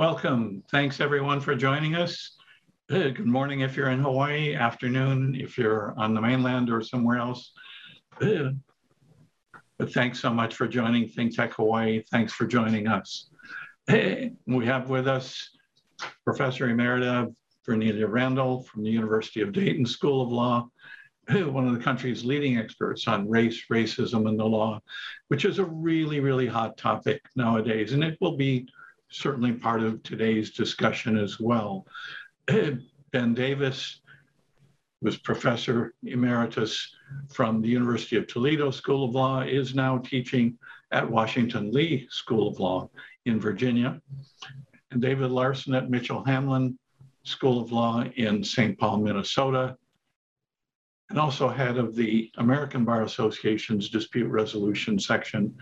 Welcome. Thanks everyone for joining us. Uh, Good morning if you're in Hawaii, afternoon if you're on the mainland or somewhere else. Uh, But thanks so much for joining Think Tech Hawaii. Thanks for joining us. We have with us Professor Emerita Vernellia Randall from the University of Dayton School of Law, uh, one of the country's leading experts on race, racism, and the law, which is a really, really hot topic nowadays. And it will be certainly part of today's discussion as well. Ben Davis was professor emeritus from the University of Toledo School of Law, is now teaching at Washington Lee School of Law in Virginia. And David Larson at Mitchell Hamline School of Law in St. Paul, Minnesota, and also head of the American Bar Association's dispute resolution section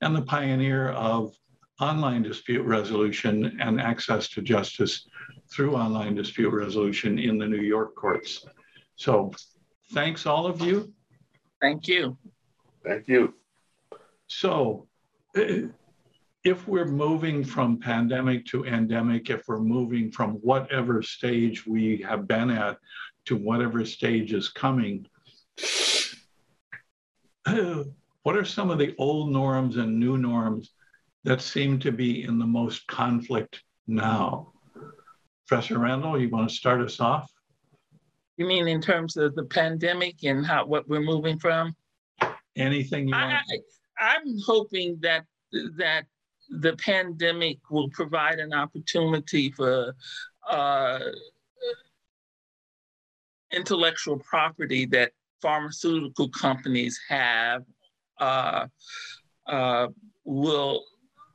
and the pioneer of online dispute resolution and access to justice through online dispute resolution in the New York courts. So thanks all of you. Thank you. Thank you. So if we're moving from pandemic to endemic, if we're moving from whatever stage we have been at to whatever stage is coming, what are some of the old norms and new norms that seem to be in the most conflict now? Professor Randall, you want to start us off? You mean in terms of the pandemic and how what we're moving from? Anything you I, want? I, I'm hoping that that the pandemic will provide an opportunity for uh, intellectual property that pharmaceutical companies have uh, uh, will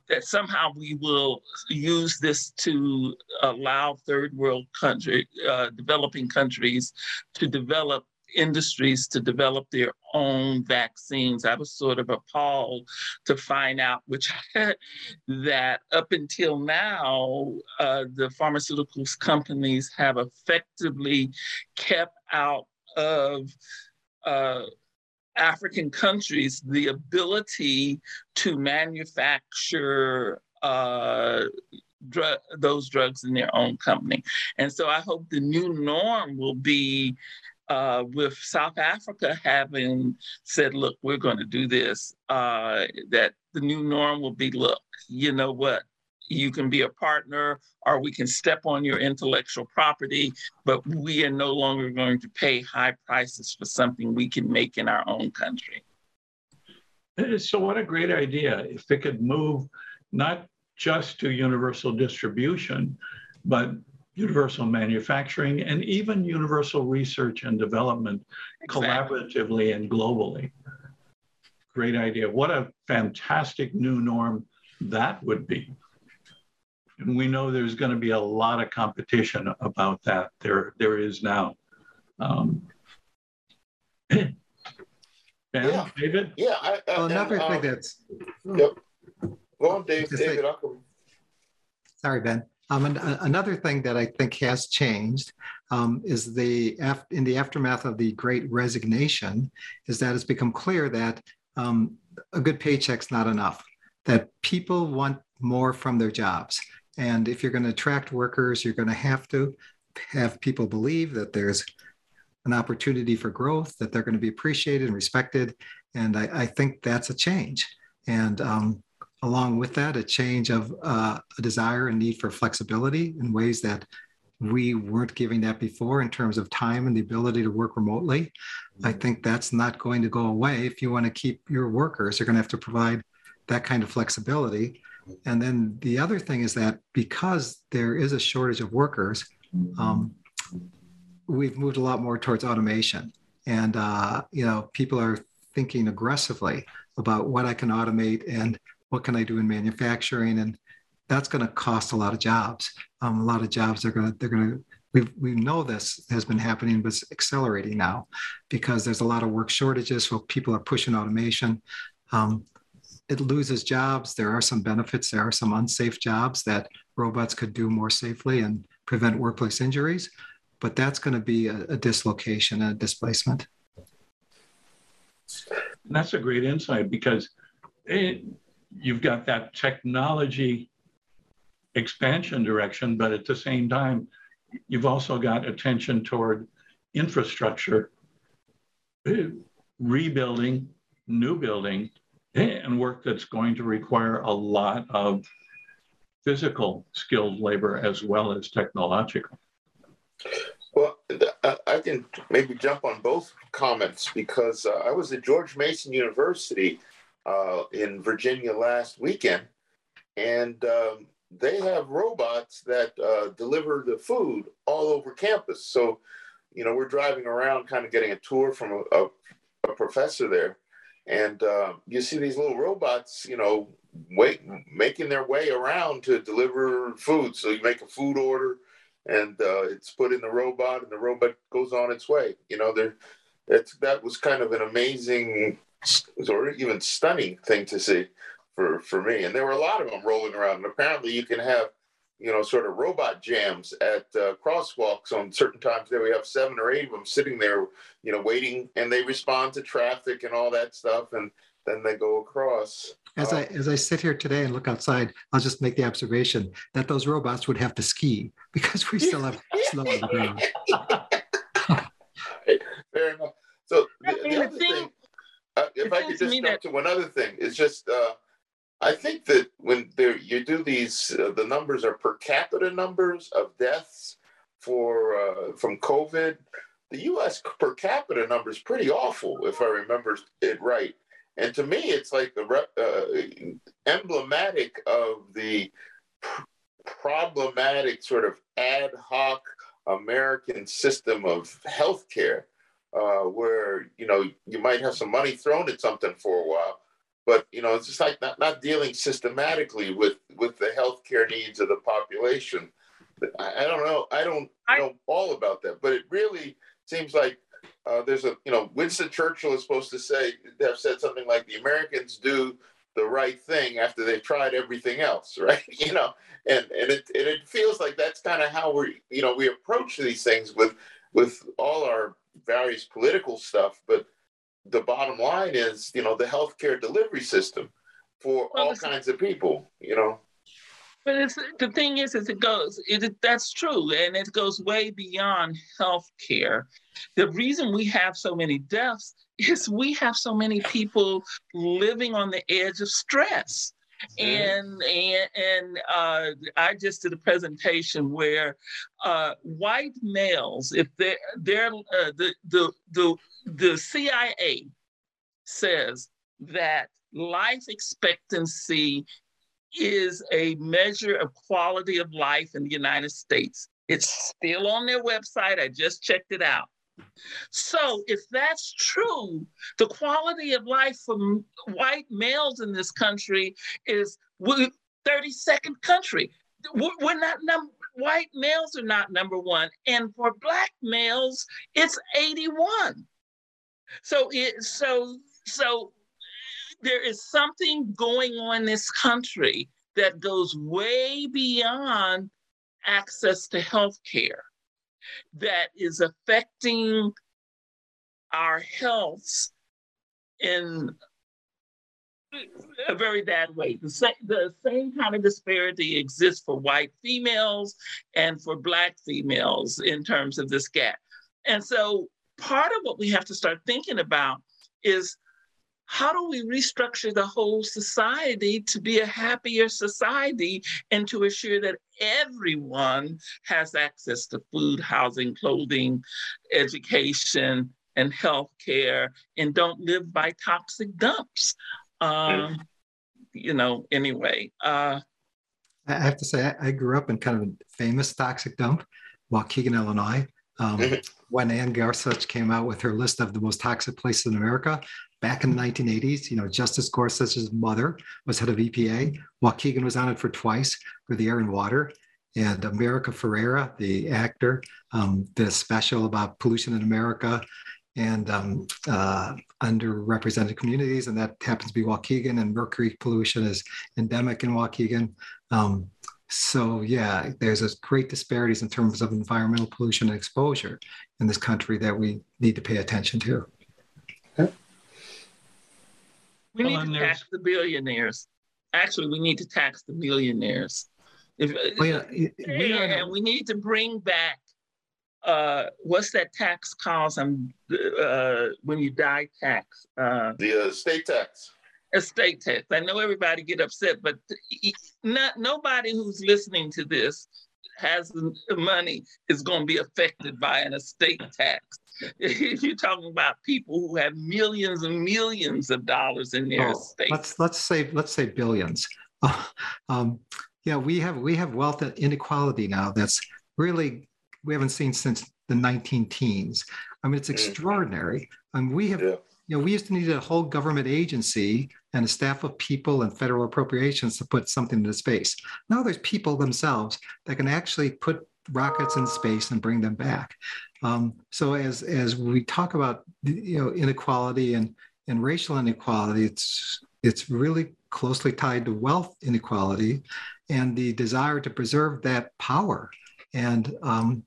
that somehow we will use this to allow third world country, uh, developing countries to develop industries to develop their own vaccines. I was sort of appalled to find out which that up until now, uh, the pharmaceuticals companies have effectively kept out of uh, African countries the ability to manufacture uh, those drugs in their own company. And so I hope the new norm will be uh, with South Africa having said, look, we're going to do this, uh, that the new norm will be, look, you know what? You can be a partner or we can step on your intellectual property, but we are no longer going to pay high prices for something we can make in our own country. So, what a great idea if it could move not just to universal distribution, but universal manufacturing and even universal research and development exactly. collaboratively and globally. Great idea. What a fantastic new norm that would be. And we know there's going to be a lot of competition about that. There, there is now. Um, ben, Yeah. David? Yeah. I, I, Well, and, another um, thing that's, Yep. Go on, Dave. David, like- I'll sorry, Ben. Um, and, uh, another thing that I think has changed um, is the af- in the aftermath of the Great Resignation, is that it's become clear that um, a good paycheck's not enough. That people want more from their jobs, and if you're going to attract workers, you're going to have to have people believe that there's an opportunity for growth, that they're going to be appreciated and respected, and I, I think that's a change. And um, along with that, a change of uh, a desire and need for flexibility in ways that we weren't giving that before in terms of time and the ability to work remotely. I think that's not going to go away. If you want to keep your workers, you're going to have to provide that kind of flexibility. And then the other thing is that because there is a shortage of workers, um, we've moved a lot more towards automation. And, uh, you know, people are thinking aggressively about what I can automate and what can I do in manufacturing, and that's going to cost a lot of jobs. Um, a lot of jobs are going to they're going to we we know this has been happening, but it's accelerating now because there's a lot of work shortages. So people are pushing automation. Um, it loses jobs. There are some benefits. There are some unsafe jobs that robots could do more safely and prevent workplace injuries. But that's going to be a, a dislocation a displacement. That's a great insight because it, you've got that technology expansion direction, but at the same time, you've also got attention toward infrastructure, eh, rebuilding, new building, and work that's going to require a lot of physical skilled labor as well as technological. Well, I can maybe jump on both comments because uh, I was at George Mason University uh, in Virginia last weekend, and um, they have robots that uh, deliver the food all over campus. So, you know, we're driving around, kind of getting a tour from a, a, a professor there, and uh, you see these little robots, you know, wait, making their way around to deliver food. So you make a food order, and uh, it's put in the robot, and the robot goes on its way. You know, there, it's that was kind of an amazing, or even stunning thing to see for for me. And there were a lot of them rolling around. And apparently, you can have you know sort of robot jams at uh, crosswalks on certain times. There we have seven or eight of them sitting there, you know, waiting, and they respond to traffic and all that stuff, and then they go across. As I as I sit here today and look outside, I'll just make the observation that those robots would have to ski because we still have snow on the ground. Fair enough. So the, the other thing, uh, if I could just jump that... to one other thing, is just uh, I think that when there you do these, uh, the numbers are per capita numbers of deaths for uh, from COVID. The U.S. per capita number is pretty awful, if I remember it right. And to me, it's like the uh, emblematic of the pr- problematic sort of ad hoc American system of healthcare, uh, where you know you might have some money thrown at something for a while, but you know it's just like not, not dealing systematically with with the healthcare needs of the population. I, I don't know. I don't I, know all about that, but it really seems like uh, there's a, you know, Winston Churchill is supposed to say, have said something like the Americans do the right thing after they've tried everything else, right? you know, and and it and it feels like that's kind of how we, you know, we approach these things with with all our various political stuff. But the bottom line is, you know, the healthcare delivery system for well, all kinds of people, you know. But it's, the thing is, is it goes, it, that's true, and it goes way beyond healthcare. The reason we have so many deaths is we have so many people living on the edge of stress. And and and uh, I just did a presentation where uh, white males, if they're they're uh, the the the the CIA says that life expectancy is a measure of quality of life in the United States. It's still on their website. I just checked it out. So, if that's true, the quality of life for white males in this country is 32nd country. We're not number white males are not number one, and for black males, it's 81. So it so so there is something going on in this country that goes way beyond access to health care that is affecting our health in a very bad way. The same, the same kind of disparity exists for white females and for Black females in terms of this gap. And so part of what we have to start thinking about is how do we restructure the whole society to be a happier society and to assure that everyone has access to food, housing, clothing, education, and health care and don't live by toxic dumps? Um, you know, anyway. Uh, I have to say, I grew up in kind of a famous toxic dump, Waukegan, Illinois. Um, when Anne Gorsuch came out with her list of the most toxic places in America, back in the 1980s. You know, Justice Gorsuch's mother was head of EPA. Waukegan was on it for twice for the air and water. And America Ferrera, the actor, um, did a special about pollution in America and um, uh, underrepresented communities, and that happens to be Waukegan, and mercury pollution is endemic in Waukegan. Um, so yeah, there's a great disparities in terms of environmental pollution and exposure in this country that we need to pay attention to. We need to tax the billionaires. Actually, we need to tax the millionaires. If, well, yeah, we and we need to bring back uh, what's that tax called? Um, uh, when you die tax. Uh, the estate tax. Estate tax. I know everybody get upset, but not nobody who's listening to this has the money is going to be affected by an estate tax. You're talking about people who have millions and millions of dollars in their oh, estate. Let's let's say let's say billions. um, yeah, we have we have wealth inequality now that's really we haven't seen since the 19 teens. I mean, it's mm. extraordinary. I and mean, we have, yeah. you know, we used to need a whole government agency and a staff of people and federal appropriations to put something into space. Now there's people themselves that can actually put rockets in space and bring them back. Um, so as as we talk about you know inequality and and racial inequality, it's it's really closely tied to wealth inequality and the desire to preserve that power. And um,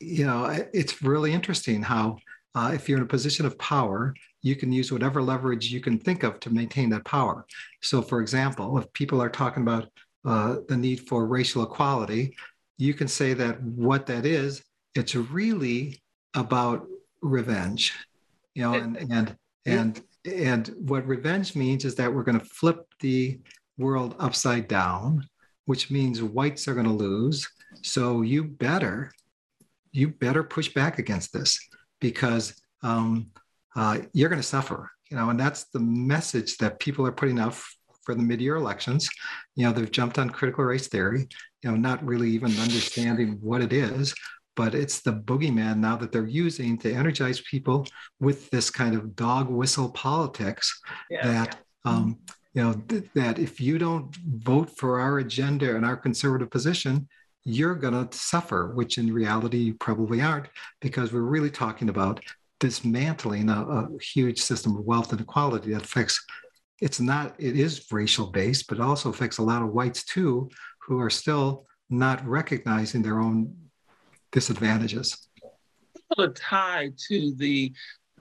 you know, it's really interesting how uh, if you're in a position of power, you can use whatever leverage you can think of to maintain that power. So, for example, if people are talking about uh, the need for racial equality, you can say that what that is, it's really about revenge, you know, and and and and what revenge means is that we're going to flip the world upside down, which means whites are going to lose. So you better you better push back against this because um, uh, you're going to suffer. You know, and that's the message that people are putting out for the mid-year elections. You know, they've jumped on critical race theory. You know, not really even understanding what it is, but it's the boogeyman now that they're using to energize people with this kind of dog whistle politics yeah, that. Yeah. Um, you know th- that if you don't vote for our agenda and our conservative position you're going to suffer, which in reality you probably aren't, because we're really talking about dismantling a, a, huge system of wealth inequality that affects it's not it is racial based but also affects a lot of whites too who are still not recognizing their own disadvantages people are tied to the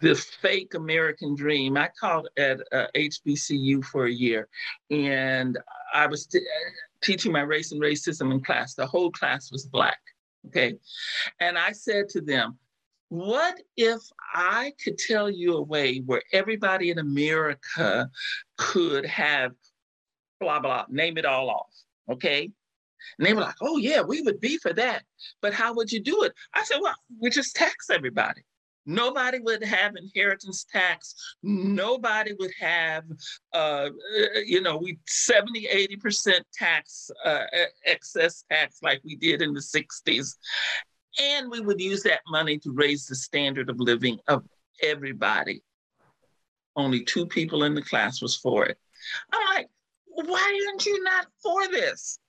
the fake American dream. I taught at uh, HBCU for a year, and I was t- teaching my race and racism in class. The whole class was Black. Okay. And I said to them, what if I could tell you a way where everybody in America could have blah, blah, name it all off? Okay. And they were like, oh, yeah, we would be for that. But how would you do it? I said, well, we just tax everybody. Nobody would have inheritance tax. Nobody would have, uh, you know, we 70, 80% tax, uh, excess tax like we did in the 60s. And we would use that money to raise the standard of living of everybody. Only two people in the class was for it. I'm like, why aren't you not for this?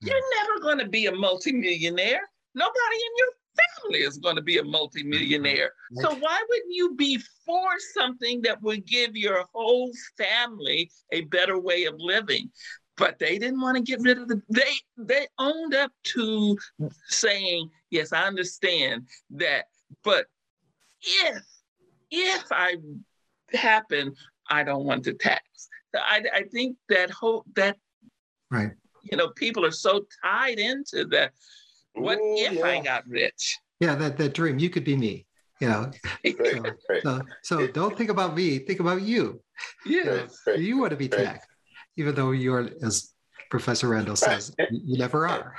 You're hmm. never going to be a multimillionaire. Nobody in your family is going to be a multimillionaire. Mm-hmm. So why wouldn't you be for something that would give your whole family a better way of living? But they didn't want to get rid of the they they owned up to saying, yes, I understand that, but if if I happen, I don't want to tax. I, I think that whole that right you know people are so tied into that what Ooh, if yeah. I got rich? Yeah, that, that dream. You could be me. You know. so, so, so, don't think about me. Think about you. Yeah. You, you want to be taxed, even though you're, as Professor Randall says, you never are.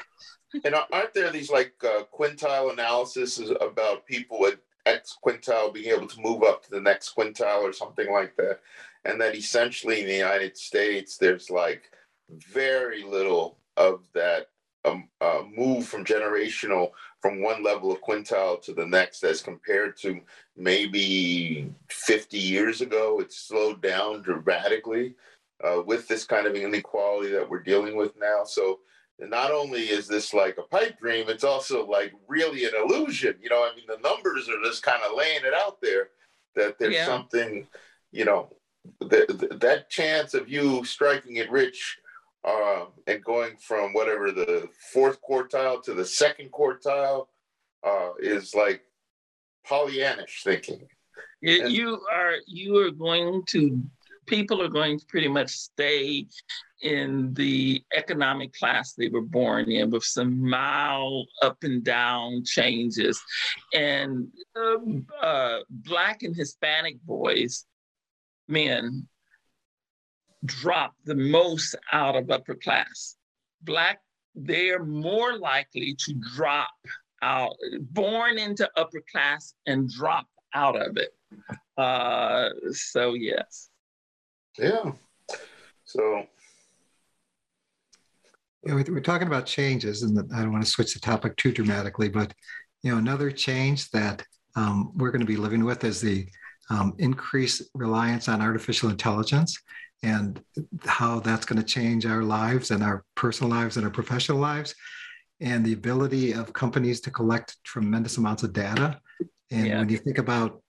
And aren't there these like uh, quintile analyses about people at X quintile being able to move up to the next quintile or something like that? And that essentially in the United States, there's like very little of that a, a, move from generational from one level of quintile to the next as compared to maybe 50 years ago it's slowed down dramatically uh, with this kind of inequality that we're dealing with now so not only is this like a pipe dream it's also like really an illusion you know i mean the numbers are just kind of laying it out there that there's yeah. something you know that that chance of you striking it rich uh, and going from whatever the fourth quartile to the second quartile uh, is like Pollyannish thinking. And, you are you are going to people are going to pretty much stay in the economic class they were born in with some mild up and down changes. And uh, uh, Black and Hispanic boys, men, drop the most out of upper class. Black, they're more likely to drop out, born into upper class and drop out of it. Uh, so, yes. Yeah. So, yeah, we're talking about changes, and I don't want to switch the topic too dramatically, but you know, another change that um, we're going to be living with is the um, increased reliance on artificial intelligence and how that's going to change our lives and our personal lives and our professional lives and the ability of companies to collect tremendous amounts of data and yeah. when you think about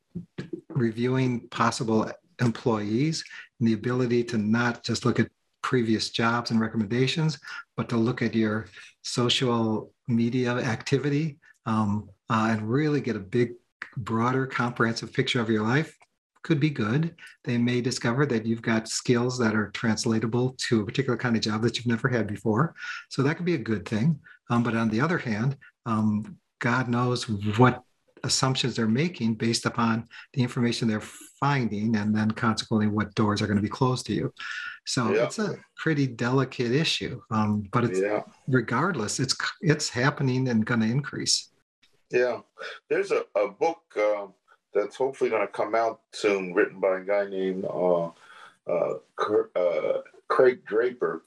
reviewing possible employees and the ability to not just look at previous jobs and recommendations but to look at your social media activity um, uh, and really get a big broader comprehensive picture of your life could be good. They may discover that you've got skills that are translatable to a particular kind of job that you've never had before. So that could be a good thing. Um, but on the other hand, um, God knows what assumptions they're making based upon the information they're finding, and then consequently what doors are going to be closed to you. So yeah. it's a pretty delicate issue. Um, but it's yeah. regardless, it's it's happening and going to increase. Yeah, there's a, a book. Uh, that's hopefully going to come out soon, written by a guy named uh, uh, uh, Craig Draper,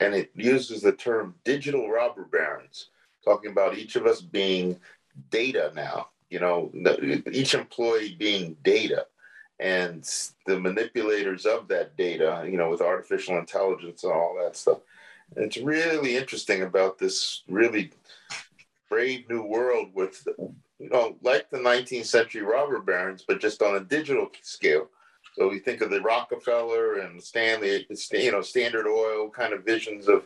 and it uses the term digital robber barons, talking about each of us being data now. You know, each employee being data, and the manipulators of that data. You know, with artificial intelligence and all that stuff. And it's really interesting about this really brave new world with you know, like the 19th century robber barons, but just on a digital scale. So we think of the Rockefeller and Stanley, you know, Standard Oil kind of visions of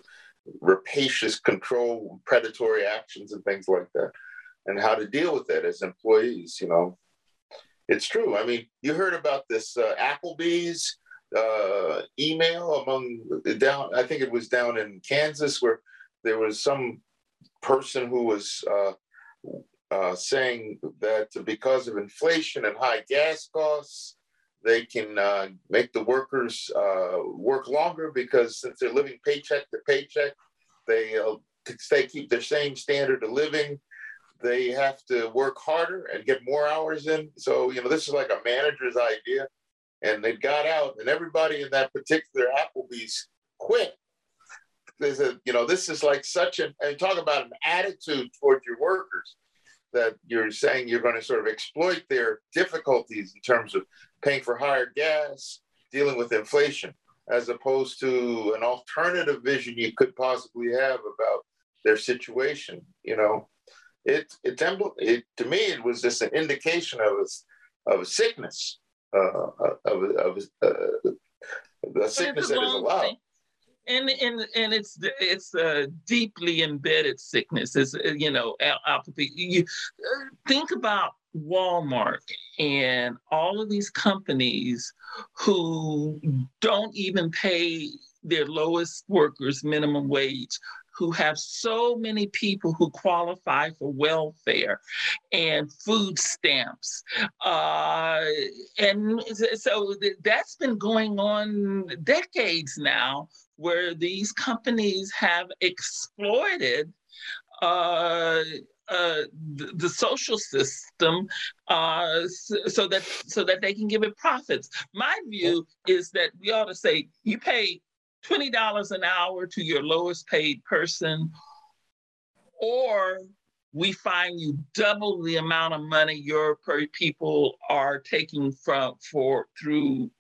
rapacious control, predatory actions, and things like that, and how to deal with it as employees. You know, it's true. I mean, you heard about this uh, Applebee's uh, email among down. I think it was down in Kansas where there was some person who was uh, uh, saying that because of inflation and high gas costs, they can uh, make the workers uh, work longer because since they're living paycheck to paycheck, they uh, they keep their same standard of living. They have to work harder and get more hours in. So you know this is like a manager's idea, and they got out, and everybody in that particular Applebee's quit. They said, you know, this is like such an and talk about an attitude towards your workers that you're saying you're going to sort of exploit their difficulties in terms of paying for higher gas, dealing with inflation, as opposed to an alternative vision you could possibly have about their situation. You know, it it, it to me it was just an indication of a, of a sickness, uh, of, of uh, a sickness that is allowed and and and it's it's a deeply embedded sickness. It's you know apathy. You uh, think about Walmart and all of these companies who don't even pay their lowest workers minimum wage who have so many people who qualify for welfare and food stamps. Uh, and so that's been going on decades now where these companies have exploited uh, uh, the, the, social system uh, so, so, that so that they can give it profits. My view is that we ought to say you pay twenty dollars an hour to your lowest paid person, or we find you double the amount of money your people are taking from for through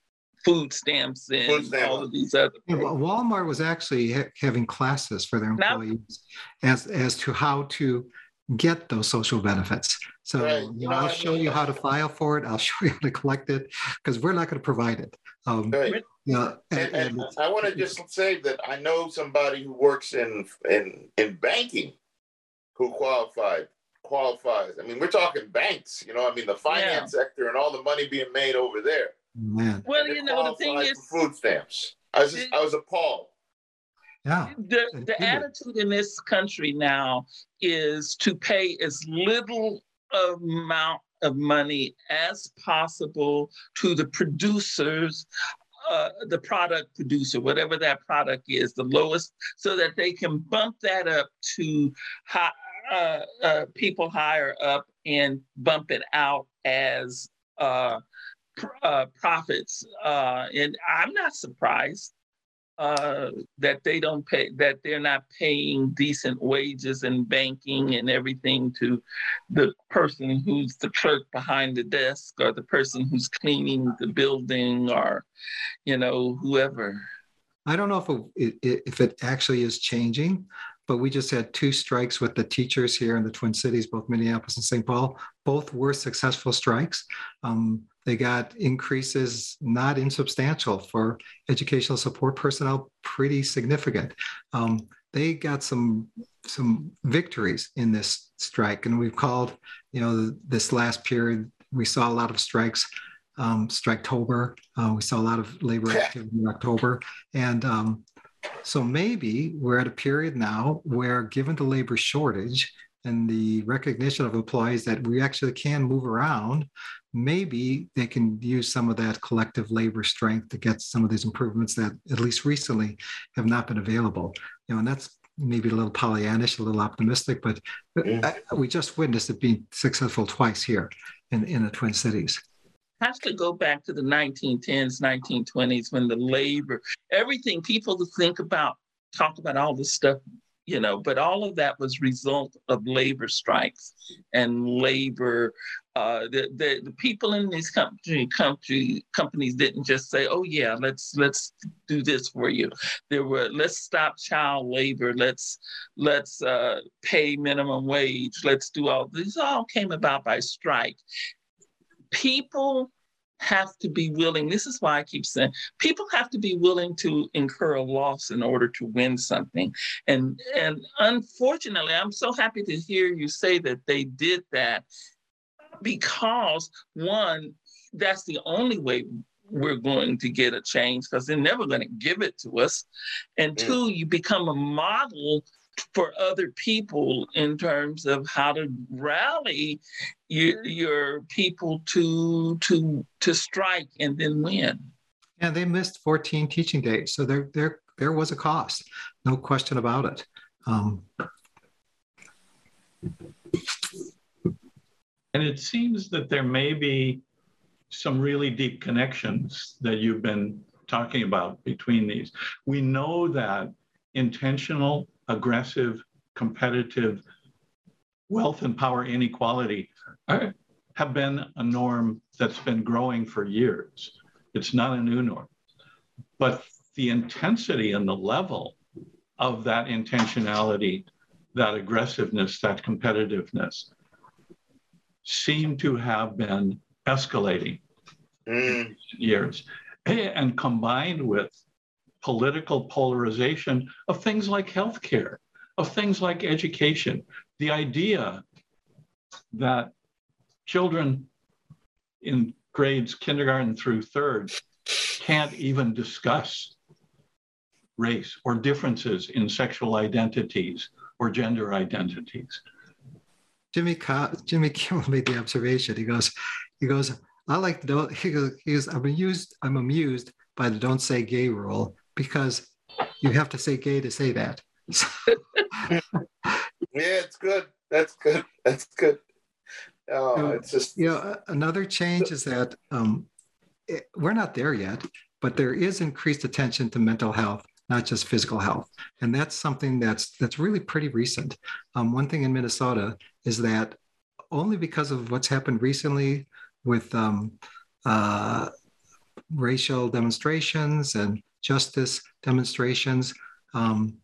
food stamps and food stamp. all of these other. Yeah, Walmart was actually ha- having classes for their employees now, as as to how to get those social benefits. So right. you know, I'll show you how to file for it. I'll show you how to collect it because we're not going to provide it. Um, right. You know, and, and, and I want to just say that I know somebody who works in in in banking who qualified qualifies. I mean, we're talking banks. You know, I mean the finance yeah. sector and all the money being made over there Man. Well, you know, the thing is, food stamps. I was just, it, I was appalled. Yeah. The, the attitude in this country now is to pay as little amount of money as possible to the producers uh, the product producer, whatever that product is, the lowest, so that they can bump that up to high, uh, uh, people higher up and bump it out as uh, pr- uh, profits. And I'm not surprised uh, that they don't pay, that they're not paying decent wages and banking and everything to the person who's the clerk behind the desk or the person who's cleaning the building or, you know, whoever. I don't know if it, if it actually is changing, but we just had two strikes with the teachers here in the Twin Cities, both Minneapolis and St. Paul. Both were successful strikes. Um, they got increases not insubstantial for educational support personnel, pretty significant. Um, they got some some victories in this strike, and we've called, you know, this last period we saw a lot of strikes. Um, Striketober, uh, we saw a lot of labor activity in October, and um, so maybe we're at a period now where, given the labor shortage, and the recognition of employees that we actually can move around, maybe they can use some of that collective labor strength to get some of these improvements that at least recently have not been available. You know, and that's maybe a little Pollyannish, a little optimistic, but yeah. I, we just witnessed it being successful twice here in, in the Twin Cities has to go back to the 1910s, 1920s when the labor, everything people to think about, talk about all this stuff you know, but all of that was result of labor strikes and labor. Uh, the, the, the people in these country, country companies didn't just say, "Oh yeah, let's let's do this for you." There were let's stop child labor, let's let's uh, pay minimum wage, let's do all these. All came about by strike. People have to be willing. This is why I keep saying people have to be willing to incur a loss in order to win something. And and unfortunately, I'm so happy to hear you say that they did that because one, that's the only way we're going to get a change because they're never going to give it to us. And mm. two, you become a model for other people in terms of how to rally your, your people to to to strike and then win. Yeah, they missed 14 teaching days, so there there there was a cost, no question about it. Um, and it seems that there may be some really deep connections that you've been talking about between these. We know that intentional aggressive, competitive wealth and power inequality are, have been a norm that's been growing for years. It's not a new norm. But the intensity and the level of that intentionality, that aggressiveness, that competitiveness seem to have been escalating mm. years. And combined with political polarization of things like healthcare, of things like education. The idea that children in grades kindergarten through third can't even discuss race or differences in sexual identities or gender identities. Jimmy Jimmy Kimmel made the observation. He goes, he goes, I like the he goes, he goes, I'm amused, I'm amused by the don't say gay rule because you have to say gay to say that. yeah, it's good. That's good. That's good. Oh, it's just you know another change is that um, it, we're not there yet, but there is increased attention to mental health, not just physical health, and that's something that's that's really pretty recent. Um, one thing in Minnesota is that only because of what's happened recently with um, uh, racial demonstrations and justice demonstrations. Um,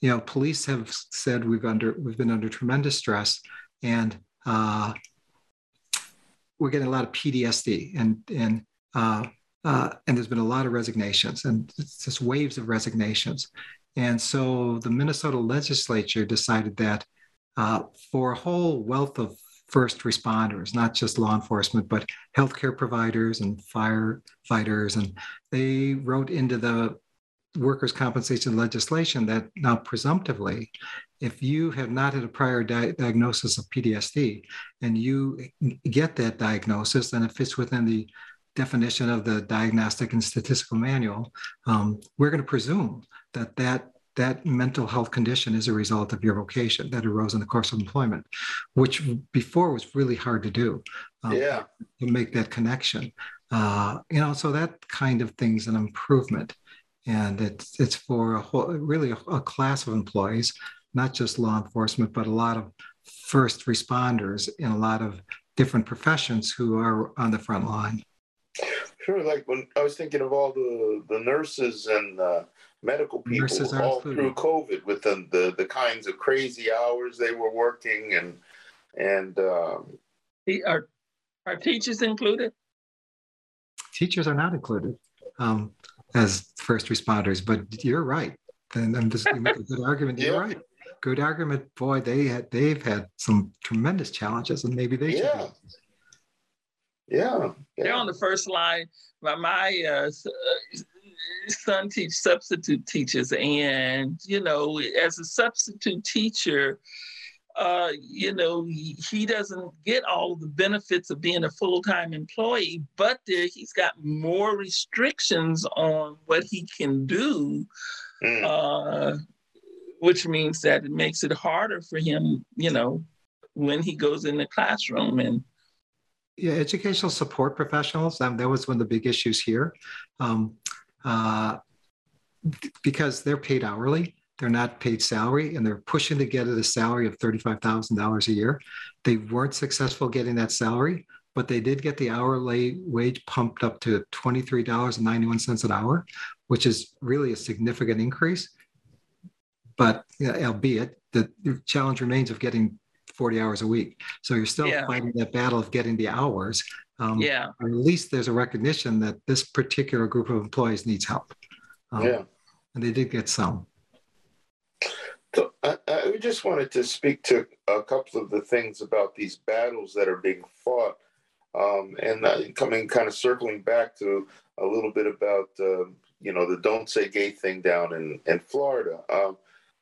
you know, police have said we've under we've been under tremendous stress, and uh, we're getting a lot of PTSD, and and uh, uh, and there's been a lot of resignations, and just waves of resignations. And so the Minnesota legislature decided that uh, for a whole wealth of first responders, not just law enforcement, but healthcare providers and firefighters. And they wrote into the workers' compensation legislation that now presumptively, if you have not had a prior di- diagnosis of PTSD and you get that diagnosis, then it fits within the definition of the diagnostic and statistical manual. Um, we're going to presume that that that mental health condition is a result of your vocation that arose in the course of employment, which before was really hard to do. Um, yeah. To make that connection. Uh, you know, so that kind of thing's an improvement. And it's it's for a whole really a, a class of employees, not just law enforcement, but a lot of first responders in a lot of different professions who are on the front line. Sure, like when I was thinking of all the the nurses and uh, medical people all included. through COVID with the, the, the kinds of crazy hours they were working and and um, are are teachers included? Teachers are not included um, as first responders, but you're right. And I'm just you make a good argument. You're yeah. right. Good argument. Boy, they had they've had some tremendous challenges, and maybe they yeah. Yeah. yeah. They're on the first line. My, my uh, son teach substitute teachers, and you know, as a substitute teacher, uh, you know, he, he doesn't get all of the benefits of being a full-time employee, but there, he's got more restrictions on what he can do, mm. uh, which means that it makes it harder for him, you know, when he goes in the classroom and yeah, educational support professionals. Um, that was one of the big issues here. Um, uh, because they're paid hourly. They're not paid salary, and they're pushing to get at a salary of $35,000 a year. They weren't successful getting that salary, but they did get the hourly wage pumped up to $23.91 an hour, which is really a significant increase. But you know, albeit the challenge remains of getting 40 hours a week. So you're still yeah. fighting that battle of getting the hours. Um, yeah. at least there's a recognition that this particular group of employees needs help. Um, yeah. And they did get some. So I, I just wanted to speak to a couple of the things about these battles that are being fought. Um, and uh, coming kind of circling back to a little bit about, uh, you know, the don't say gay thing down in, in Florida. Um,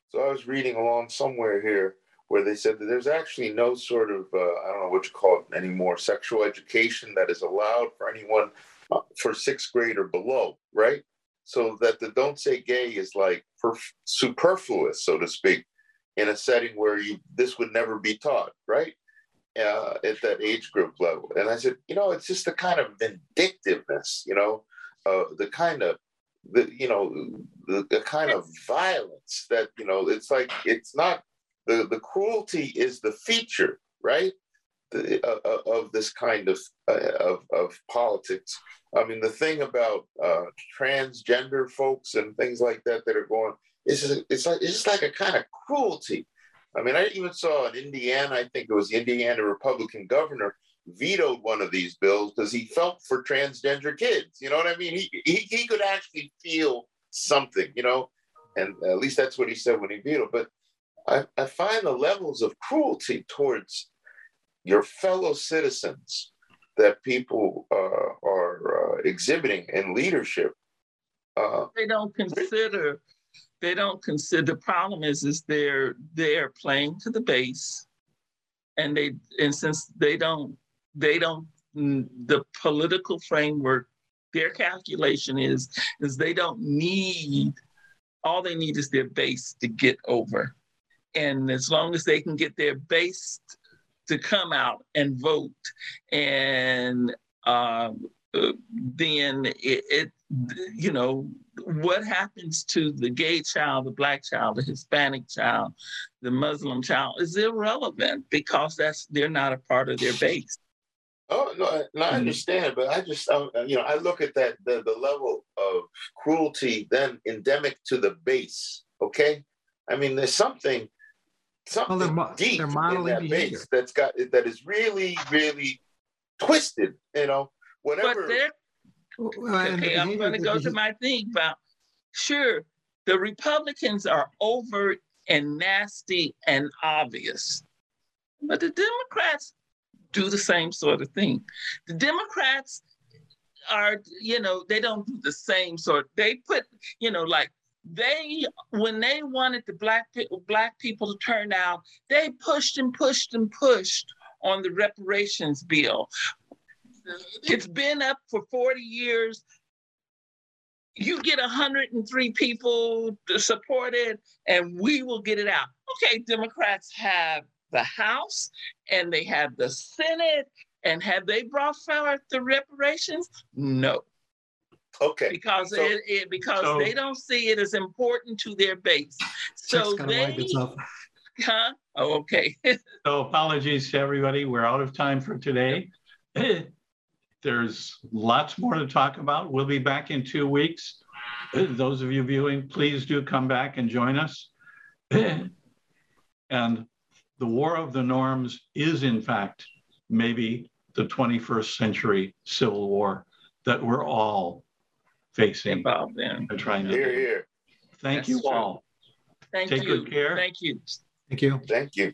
so I was reading along somewhere here where they said that there's actually no sort of uh, I don't know what you call it anymore sexual education that is allowed for anyone uh, for sixth grade or below, right? So that the don't say gay is like perf- superfluous, so to speak, in a setting where you this would never be taught, right? Uh, at that age group level. And I said, you know, it's just the kind of vindictiveness, you know, uh, the kind of the you know the, the kind of violence that you know it's like it's not the, the cruelty is the feature, right? The, uh, uh, of this kind of, uh, of, of politics. I mean, the thing about uh, transgender folks and things like that that are going, it's just, it's like it's just like a kind of cruelty. I mean, I even saw in Indiana, I think it was Indiana Republican governor vetoed one of these bills because he felt for transgender kids. You know what I mean? He, he he could actually feel something, you know, and at least that's what he said when he vetoed. But I, I find the levels of cruelty towards your fellow citizens that people uh, are uh, exhibiting in leadership. Uh, they don't consider. They don't consider. The problem is, is they're they're playing to the base, and they and since they don't they don't the political framework. Their calculation is is they don't need all they need is their base to get over and as long as they can get their base to come out and vote, and um, uh, then it, it, you know, what happens to the gay child, the black child, the Hispanic child, the Muslim child is irrelevant because that's they're not a part of their base. Oh no, I, no, I mm-hmm. understand, but I just um, you know I look at that the, the level of cruelty then endemic to the base. Okay, I mean there's something something well, they're, deep they're in that behavior. base that's got that is really, really twisted. You know, whatever. Well, okay, I'm going to go to my thing about sure the Republicans are overt and nasty and obvious, but the Democrats do the same sort of thing. The Democrats are, you know, they don't do the same sort. They put, you know, like they when they wanted the black black people to turn out, they pushed and pushed and pushed on the reparations bill. It's been up for 40 years. You get 103 people to support it, and we will get it out. Okay, Democrats have the House and they have the Senate. And have they brought forward the reparations? No. Okay. Because so, it, it, because so, they don't see it as important to their base. So they huh? Oh, okay. so apologies to everybody. We're out of time for today. There's lots more to talk about. We'll be back in two weeks. Those of you viewing, please do come back and join us. and the war of the norms is, in fact, maybe the 21st century civil war that we're all facing involved in. And trying to hear, hear. Thank That's you true. all. Thank Take you. good care. Thank you. Thank you. Thank you.